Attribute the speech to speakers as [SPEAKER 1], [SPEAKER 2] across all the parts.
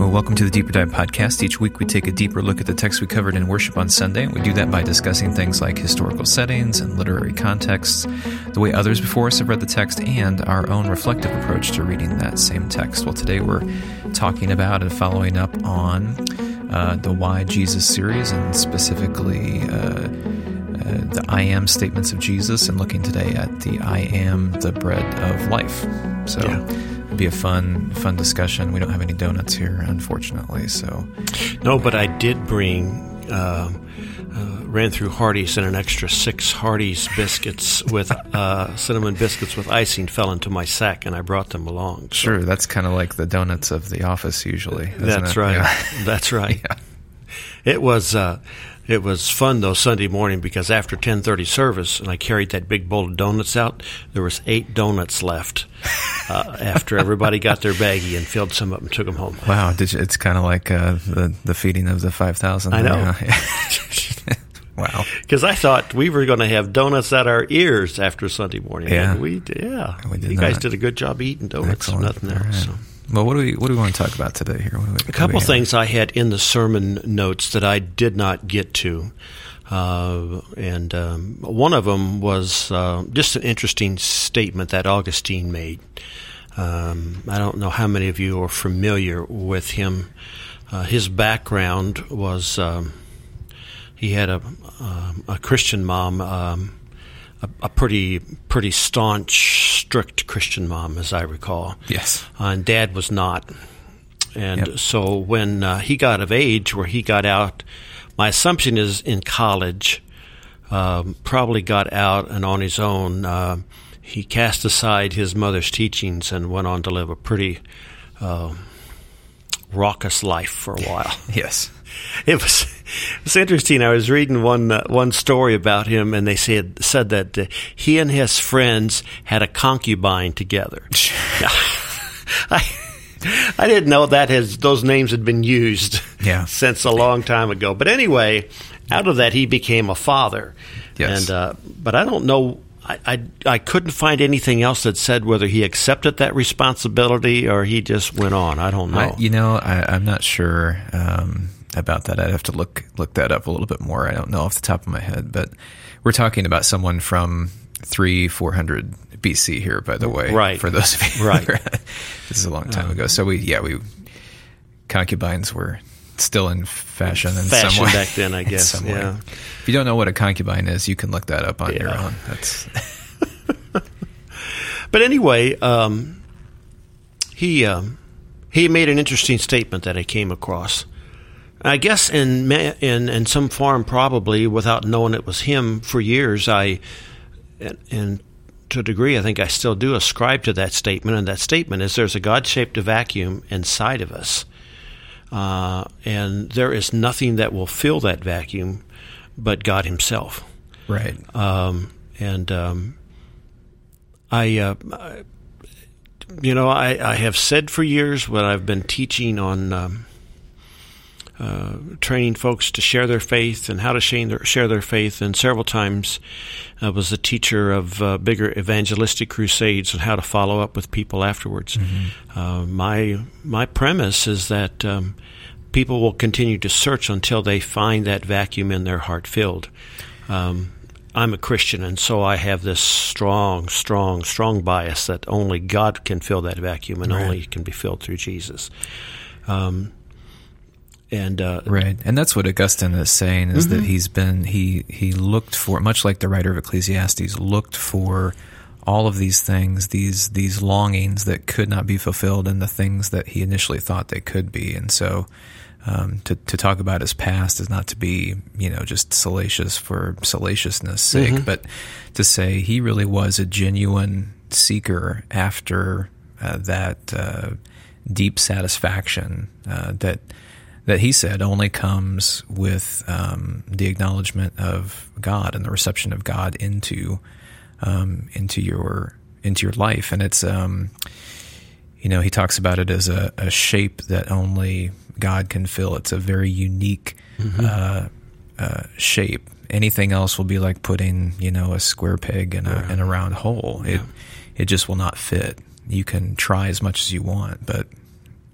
[SPEAKER 1] Well, welcome to the Deeper Dive podcast. Each week we take a deeper look at the text we covered in worship on Sunday. We do that by discussing things like historical settings and literary contexts, the way others before us have read the text, and our own reflective approach to reading that same text. Well, today we're talking about and following up on uh, the Why Jesus series, and specifically uh, uh, the I am statements of Jesus, and looking today at the I am the bread of life. So. Yeah be a fun fun discussion. We don't have any donuts here, unfortunately. So
[SPEAKER 2] no, but I did bring. Uh, uh, ran through Hardee's and an extra six Hardee's biscuits with uh, cinnamon biscuits with icing fell into my sack, and I brought them along.
[SPEAKER 1] So. Sure, that's kind of like the donuts of the office usually.
[SPEAKER 2] That's right. Yeah. That's right. yeah. It was uh, it was fun though Sunday morning because after 10:30 service and I carried that big bowl of donuts out, there was eight donuts left uh, after everybody got their baggie and filled some up and took them home.
[SPEAKER 1] Wow, you, it's kind of like uh, the the feeding of the 5,000.
[SPEAKER 2] I know.
[SPEAKER 1] wow.
[SPEAKER 2] Because I thought we were going to have donuts at our ears after Sunday morning.
[SPEAKER 1] Yeah,
[SPEAKER 2] we yeah.
[SPEAKER 1] We did
[SPEAKER 2] you
[SPEAKER 1] not.
[SPEAKER 2] guys did a good job eating donuts.
[SPEAKER 1] Excellent.
[SPEAKER 2] Nothing else. Right. So.
[SPEAKER 1] Well, what do we what do we want to talk about today here? We,
[SPEAKER 2] a couple things I had in the sermon notes that I did not get to. Uh, and um, one of them was uh, just an interesting statement that Augustine made. Um, I don't know how many of you are familiar with him. Uh, his background was um, he had a, um, a Christian mom, um, a, a, pretty pretty staunch, strict Christian mom, as I recall.
[SPEAKER 1] Yes,
[SPEAKER 2] and Dad was not. And
[SPEAKER 1] Yep.
[SPEAKER 2] so when uh, he got of age, where he got out, my assumption is in college, um, probably got out and on his own. Uh, he cast aside his mother's teachings and went on to live a pretty uh, raucous life for a while.
[SPEAKER 1] yes.
[SPEAKER 2] It was it was interesting. I was reading one uh, one story about him, and they said said that uh, he and his friends had a concubine together. I I didn't know that has those names had been used
[SPEAKER 1] Yeah.
[SPEAKER 2] since a long time ago. But anyway, out of that he became a father.
[SPEAKER 1] Yes.
[SPEAKER 2] And uh, but I don't know. I, I I couldn't find anything else that said whether he accepted that responsibility or he just went on. I don't know.
[SPEAKER 1] I, you know, I, I'm not sure um, about that. I'd have to look look that up a little bit more. I don't know off the top of my head, but we're talking about someone from three, four hundred BC here, by the way.
[SPEAKER 2] Right.
[SPEAKER 1] For those of you,
[SPEAKER 2] Right.
[SPEAKER 1] this is a long time ago. So we, yeah, we concubines were still in fashion in
[SPEAKER 2] Fashion
[SPEAKER 1] some way.
[SPEAKER 2] back then, I guess,
[SPEAKER 1] some way.
[SPEAKER 2] yeah.
[SPEAKER 1] If you don't know what a concubine is, you can look that up on your
[SPEAKER 2] Yeah.
[SPEAKER 1] own. That's
[SPEAKER 2] But anyway, um, he um, he made an interesting statement that I came across. I guess in in in some form, probably without knowing it was him for years. I and, and to a degree, I think I still do ascribe to that statement. And that statement is: there's a God-shaped vacuum inside of us, uh, and there is nothing that will fill that vacuum but God Himself.
[SPEAKER 1] right.
[SPEAKER 2] Um, and um, I, uh, I- you know, I, I have said for years when I've been teaching on um, uh, training folks to share their faith and how to share their, share their faith, and several times I was a teacher of uh, bigger evangelistic crusades and how to follow up with people afterwards. Uh, my my premise is that. Um, People will continue to search until they find that vacuum in their heart filled. Um, I'm a Christian, and so I have this strong, strong, strong bias that only God can fill that vacuum, and
[SPEAKER 1] Right.
[SPEAKER 2] only it can be filled through Jesus. Um, and uh,
[SPEAKER 1] Right, and that's what Augustine is saying is
[SPEAKER 2] Mm-hmm.
[SPEAKER 1] that he's been he he looked for much like the writer of Ecclesiastes looked for all of these things, these these longings that could not be fulfilled, and the things that he initially thought they could be, and so. Um, to to talk about his past is not to be you know just salacious for salaciousness' sake,
[SPEAKER 2] Mm-hmm.
[SPEAKER 1] but to say he really was a genuine seeker after uh, that uh, deep satisfaction uh, that that he said only comes with um, the acknowledgement of God and the reception of God into um, into your into your life, and it's um, you know he talks about it as a, a shape that only God can fill. It's a very unique uh, uh, shape. Anything else will be like putting you know a square peg in a in a round hole. It it just will not fit. You can try as much as you want, but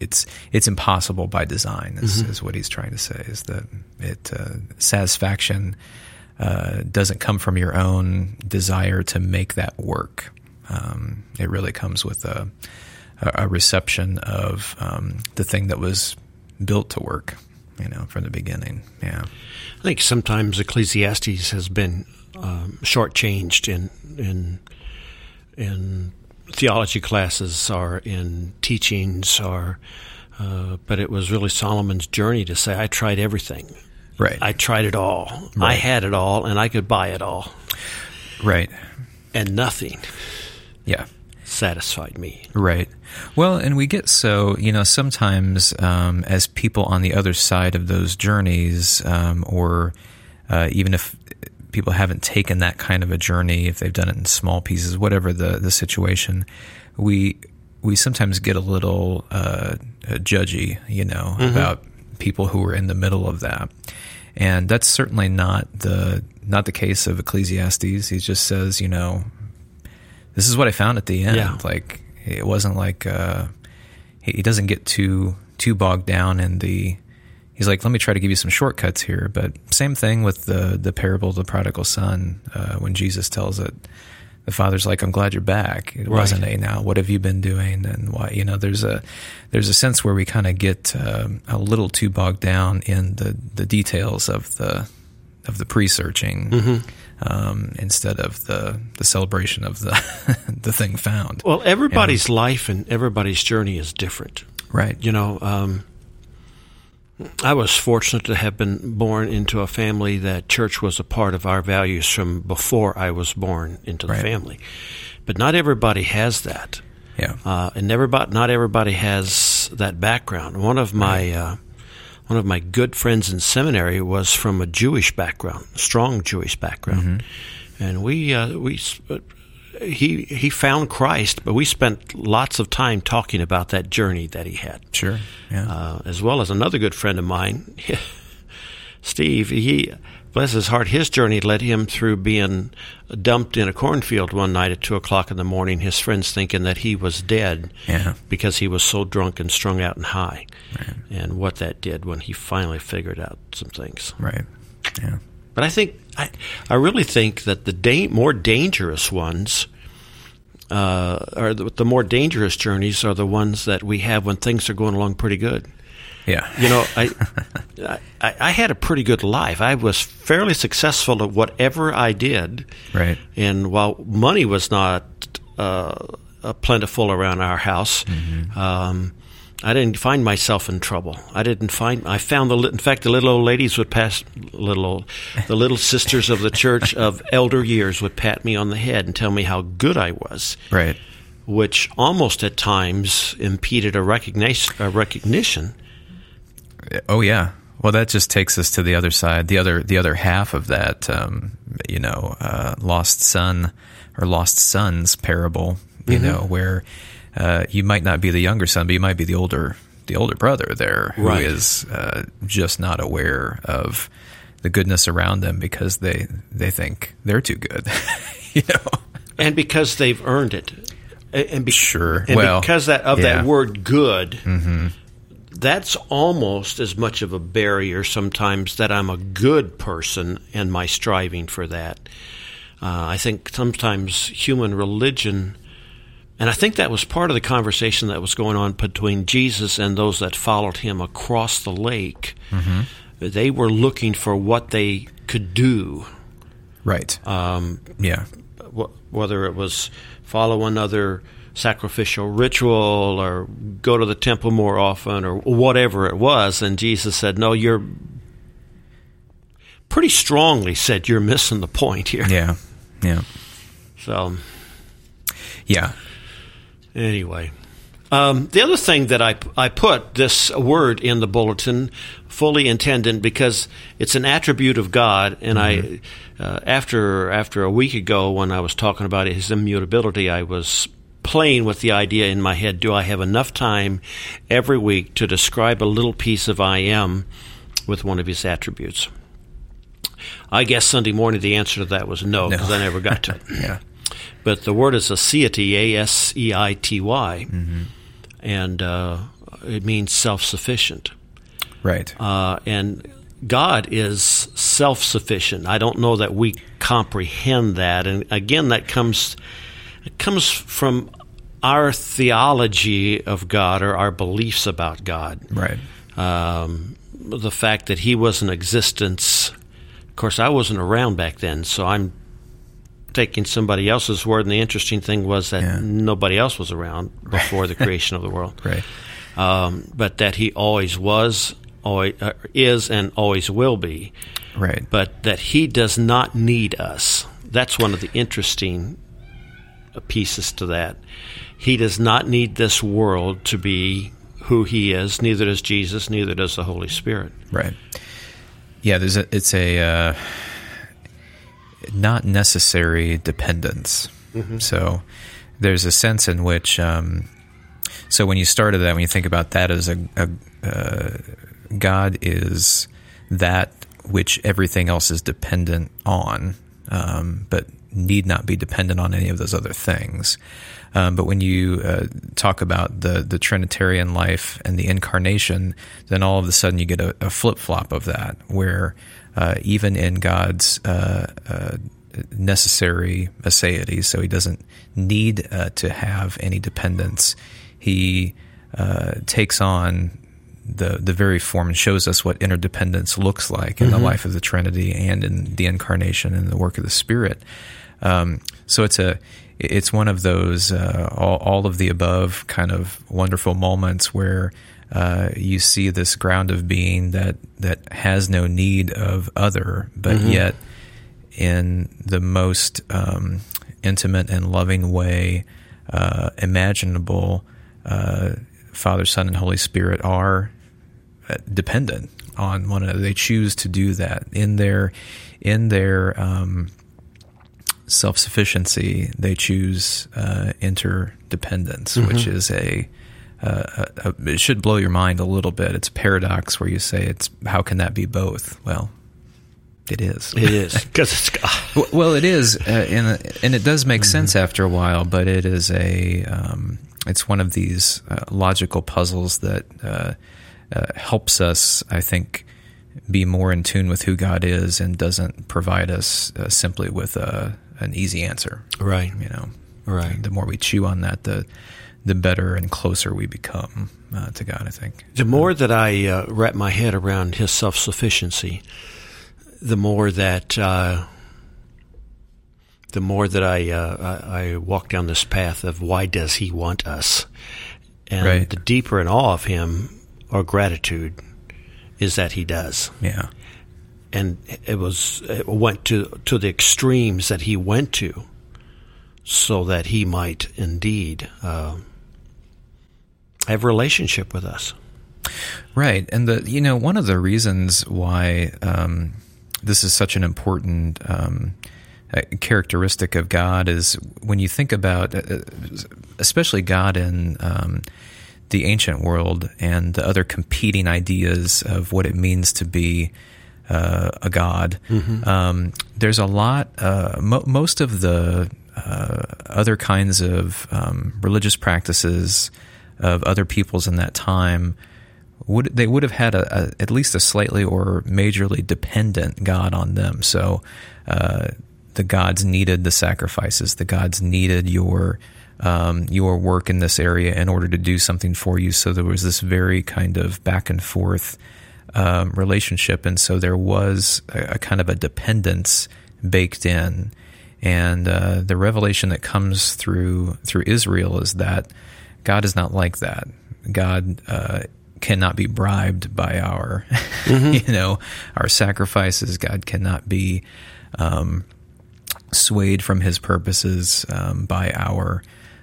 [SPEAKER 1] it's it's impossible by design. Is, is what he's trying to say. Is that it uh, satisfaction uh, doesn't come from your own desire to make that work. Um, it really comes with a, a reception of um, the thing that was built to work, you know, from the beginning. Yeah.
[SPEAKER 2] I think sometimes Ecclesiastes has been um, shortchanged in in in theology classes or in teachings or. Uh, but it was really Solomon's journey to say, "I tried everything.
[SPEAKER 1] Right.
[SPEAKER 2] I tried it all.
[SPEAKER 1] Right.
[SPEAKER 2] I had it all, and I could buy it all,
[SPEAKER 1] right.
[SPEAKER 2] and nothing
[SPEAKER 1] Yeah.
[SPEAKER 2] satisfied me."
[SPEAKER 1] Right. Well, and we get so, you know, sometimes um, as people on the other side of those journeys, um, or uh, even if people haven't taken that kind of a journey, if they've done it in small pieces, whatever the, the situation, we we sometimes get a little uh, judgy, you know, about people who are in the middle of that. And that's certainly not the not the case of Ecclesiastes. He just says, you know, this is what I found at the end.
[SPEAKER 2] Yeah.
[SPEAKER 1] Like it wasn't like uh, he, he doesn't get too too bogged down in the. He's like, let me try to give you some shortcuts here. But same thing with the the parable of the prodigal son. Uh, when Jesus tells it, the father's like, I'm glad you're back. It
[SPEAKER 2] Right.
[SPEAKER 1] wasn't a now. What have you been doing? And why? You know, there's a there's a sense where we kind of get um, a little too bogged down in the the details of the of the pre-searching um, instead of the the celebration of the the thing found.
[SPEAKER 2] Well, everybody's life and everybody's journey is different.
[SPEAKER 1] Right.
[SPEAKER 2] You know, um, I was fortunate to have been born into a family that church was a part of our values from before I was born into the
[SPEAKER 1] Right.
[SPEAKER 2] family. But not everybody has that.
[SPEAKER 1] Yeah.
[SPEAKER 2] uh, and everybody, not everybody has that background. One of my uh, one of my good friends in seminary was from a Jewish background, strong Jewish background, and we uh, we he he found Christ, but we spent lots of time talking about that journey that he had,
[SPEAKER 1] Sure. Yeah.
[SPEAKER 2] uh, as well as another good friend of mine, Steve. He bless his heart, his journey led him through being dumped in a cornfield one night at two o'clock in the morning. His friends thinking that he was dead
[SPEAKER 1] yeah.
[SPEAKER 2] because he was so drunk and strung out and high, and what that did when he finally figured out some things.
[SPEAKER 1] Right. Yeah.
[SPEAKER 2] But I think I, I really think that the da- more dangerous ones, uh, are the, the more dangerous journeys are the ones that we have when things are going along pretty good.
[SPEAKER 1] Yeah.
[SPEAKER 2] You know, I, I I had a pretty good life. I was fairly successful at whatever I did.
[SPEAKER 1] Right.
[SPEAKER 2] And while money was not uh, plentiful around our house, um, I didn't find myself in trouble. I didn't find. I found the. In fact, the little old ladies would pass. Little old, the little sisters of the church of elder years would pat me on the head and tell me how good I was,
[SPEAKER 1] Right.
[SPEAKER 2] which almost at times impeded a recognition. A recognition.
[SPEAKER 1] Oh yeah. Well, that just takes us to the other side, the other the other half of that, um, you know, uh, lost son or lost sons parable. You know, where uh, you might not be the younger son, but you might be the older the older brother there who is
[SPEAKER 2] Right.
[SPEAKER 1] uh, just not aware of the goodness around them because they they think they're too good. you know.
[SPEAKER 2] and because they've earned it, and be-
[SPEAKER 1] Sure.
[SPEAKER 2] and
[SPEAKER 1] Well,
[SPEAKER 2] because that of
[SPEAKER 1] yeah.
[SPEAKER 2] that word "good," that's almost as much of a barrier sometimes that I'm a good person and my striving for that. Uh, I think sometimes human religion, and I think that was part of the conversation that was going on between Jesus and those that followed him across the lake. They were looking for what they could do
[SPEAKER 1] Right.
[SPEAKER 2] um,
[SPEAKER 1] yeah.
[SPEAKER 2] wh- whether it was follow another sacrificial ritual or go to the temple more often or whatever it was. And Jesus said, No, you're pretty strongly said you're missing the point here.
[SPEAKER 1] Yeah. Yeah.
[SPEAKER 2] So,
[SPEAKER 1] Yeah.
[SPEAKER 2] Anyway. Um, the other thing that I, I put this word in the bulletin fully intended because it's an attribute of God, and I uh, after after a week ago when I was talking about his immutability, I was playing with the idea in my head: Do I have enough time every week to describe a little piece of I am with one of his attributes? I guess Sunday morning the answer to that was no because I never got to it
[SPEAKER 1] Yeah.
[SPEAKER 2] But the word is aseity, A S E I T Y, and uh, it means self sufficient.
[SPEAKER 1] Right.
[SPEAKER 2] Uh, and God is self sufficient. I don't know that we comprehend that. And again, that comes it comes from our theology of God or our beliefs about God.
[SPEAKER 1] Right.
[SPEAKER 2] Um, the fact that He was in existence. Of course, I wasn't around back then, so I'm taking somebody else's word. And the interesting thing was that
[SPEAKER 1] Yeah.
[SPEAKER 2] nobody else was around before the creation of the world.
[SPEAKER 1] Right.
[SPEAKER 2] Um, but that He always was, always, uh, is, and always will be
[SPEAKER 1] Right.
[SPEAKER 2] but that he does not need us. That's one of the interesting pieces to that. He does not need this world to be who he is. Neither does Jesus. Neither does the Holy Spirit.
[SPEAKER 1] Right. Yeah, there's a, it's a uh, not necessary dependence. So there's a sense in which, um, so when you started that, when you think about that as a, a uh, God is that which everything else is dependent on, um, but need not be dependent on any of those other things. Um, but when you uh, talk about the the Trinitarian life and the incarnation, then all of a sudden you get a, a flip flop of that, where uh, even in God's uh, uh, necessary aseity, so He doesn't need uh, to have any dependence. He uh, takes on the the very form and shows us what interdependence looks like in the life of the Trinity and in the incarnation and the work of the Spirit. Um, so it's a it's one of those uh, all, all of the above kind of wonderful moments where uh, you see this ground of being that that has no need of other, but yet in the most um, intimate and loving way uh, imaginable, uh, Father, Son, and Holy Spirit are uh, dependent on one another. They choose to do that in their in their um, self sufficiency. They choose uh, interdependence, which is a, uh, a it should blow your mind a little bit. It's a paradox where you say it's how can that be both? Well, it is.
[SPEAKER 2] It is because it's God.
[SPEAKER 1] Well, it is, uh, and and it does make sense after a while. But it is a um, it's one of these uh, logical puzzles that uh, uh, helps us, I think, be more in tune with who God is, and doesn't provide us uh, simply with a, an easy answer.
[SPEAKER 2] Right.
[SPEAKER 1] You know,
[SPEAKER 2] Right.
[SPEAKER 1] The more we chew on that, the the better and closer we become uh, to God. I think.
[SPEAKER 2] The more that I uh, wrap my head around his self sufficiency, the more that uh, the more that I, uh, I I walk down this path of why does he want us, and
[SPEAKER 1] Right.
[SPEAKER 2] the deeper in awe of him or gratitude is that he does,
[SPEAKER 1] Yeah.
[SPEAKER 2] and it was it went to to the extremes that he went to, so that he might indeed uh, have a relationship with us.
[SPEAKER 1] Right, and the you know one of the reasons why um, this is such an important um, uh, characteristic of God is when you think about, uh, especially God in um, the ancient world and the other competing ideas of what it means to be uh, a god. Um, there's a lot. Uh, mo- most of the uh, other kinds of um, religious practices of other peoples in that time would they would have had a, a at least a slightly or majorly dependent god on them. So uh, the gods needed the sacrifices. The gods needed your um, your work in this area in order to do something for you. So there was this very kind of back and forth um, relationship, and so there was a, a kind of a dependence baked in. And uh, the revelation that comes through through Israel is that God is not like that. God uh, cannot be bribed by our, you know, our sacrifices. God cannot be um, swayed from His purposes um, by our,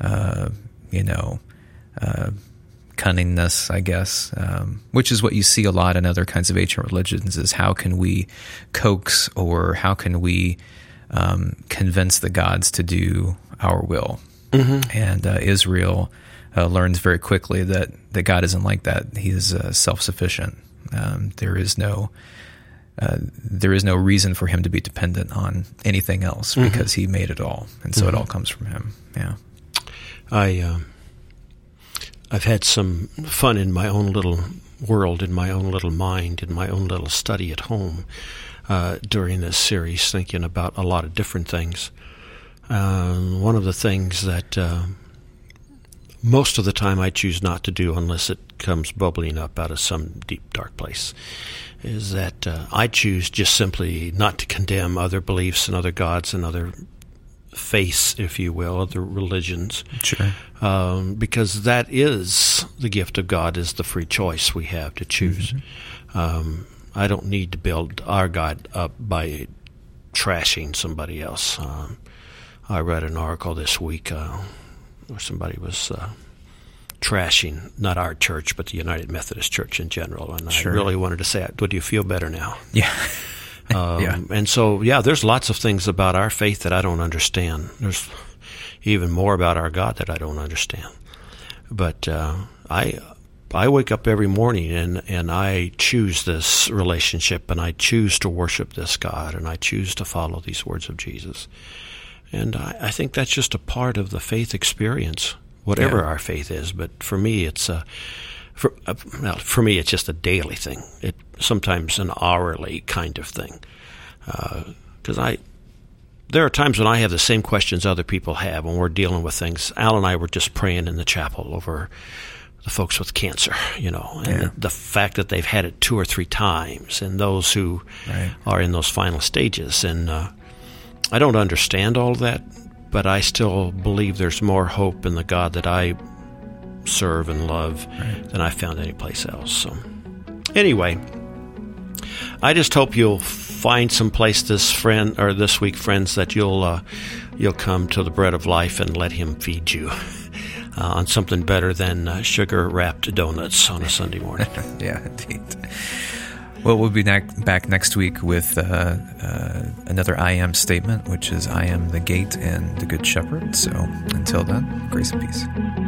[SPEAKER 1] uh, you know, uh, cunningness, I guess, um, which is what you see a lot in other kinds of ancient religions. Is how can we coax or how can we um, convince the gods to do our will? And uh, Israel uh, learns very quickly that, that God isn't like that. He is uh, self sufficient. Um, there is no uh, there is no reason for him to be dependent on anything else because he made it all, and so it all comes from him. Yeah,
[SPEAKER 2] I uh, I've had some fun in my own little world, in my own little mind, in my own little study at home uh, during this series, thinking about a lot of different things. Uh, one of the things that uh, most of the time I choose not to do unless it comes bubbling up out of some deep, dark place is that uh, I choose just simply not to condemn other beliefs and other gods and other faiths, if you will, other religions.
[SPEAKER 1] Sure.
[SPEAKER 2] Um, because that is the gift of God, is the free choice we have to choose. Mm-hmm. Um, I don't need to build our God up by trashing somebody else. Um, I read an article this week uh, where somebody was uh, trashing not our church but the United Methodist Church in general, and sure. I really wanted to say, "Do you feel better now?"
[SPEAKER 1] Yeah.
[SPEAKER 2] um, yeah. And so, yeah, there's lots of things about our faith that I don't understand. There's even more about our God that I don't understand. But uh, I I wake up every morning and, and I choose this relationship and I choose to worship this God and I choose to follow these words of Jesus. And I, I think that's just a part of the faith experience, whatever yeah. our faith is. But for me, it's a for, uh, well, for me, it's just a daily thing. It sometimes an hourly kind of thing. Because uh, I, there are times when I have the same questions other people have when we're dealing with things. Al and I were just praying in the chapel over the folks with cancer, you know, and yeah. the, the, fact that they've had it two or three times, and those who right. are in those final stages. And uh, I don't understand all that, but I still believe there's more hope in the God that I serve and love right. than I found anyplace else. So, anyway, I just hope you'll find some place this friend or this week, friends, that you'll uh, you'll come to the bread of life and let Him feed you. Uh, on something better than uh, sugar wrapped donuts on a Sunday morning.
[SPEAKER 1] yeah, indeed. Well, we'll be back next week with uh, uh, another I am statement, which is I am the gate and the good shepherd. So until then, grace and peace.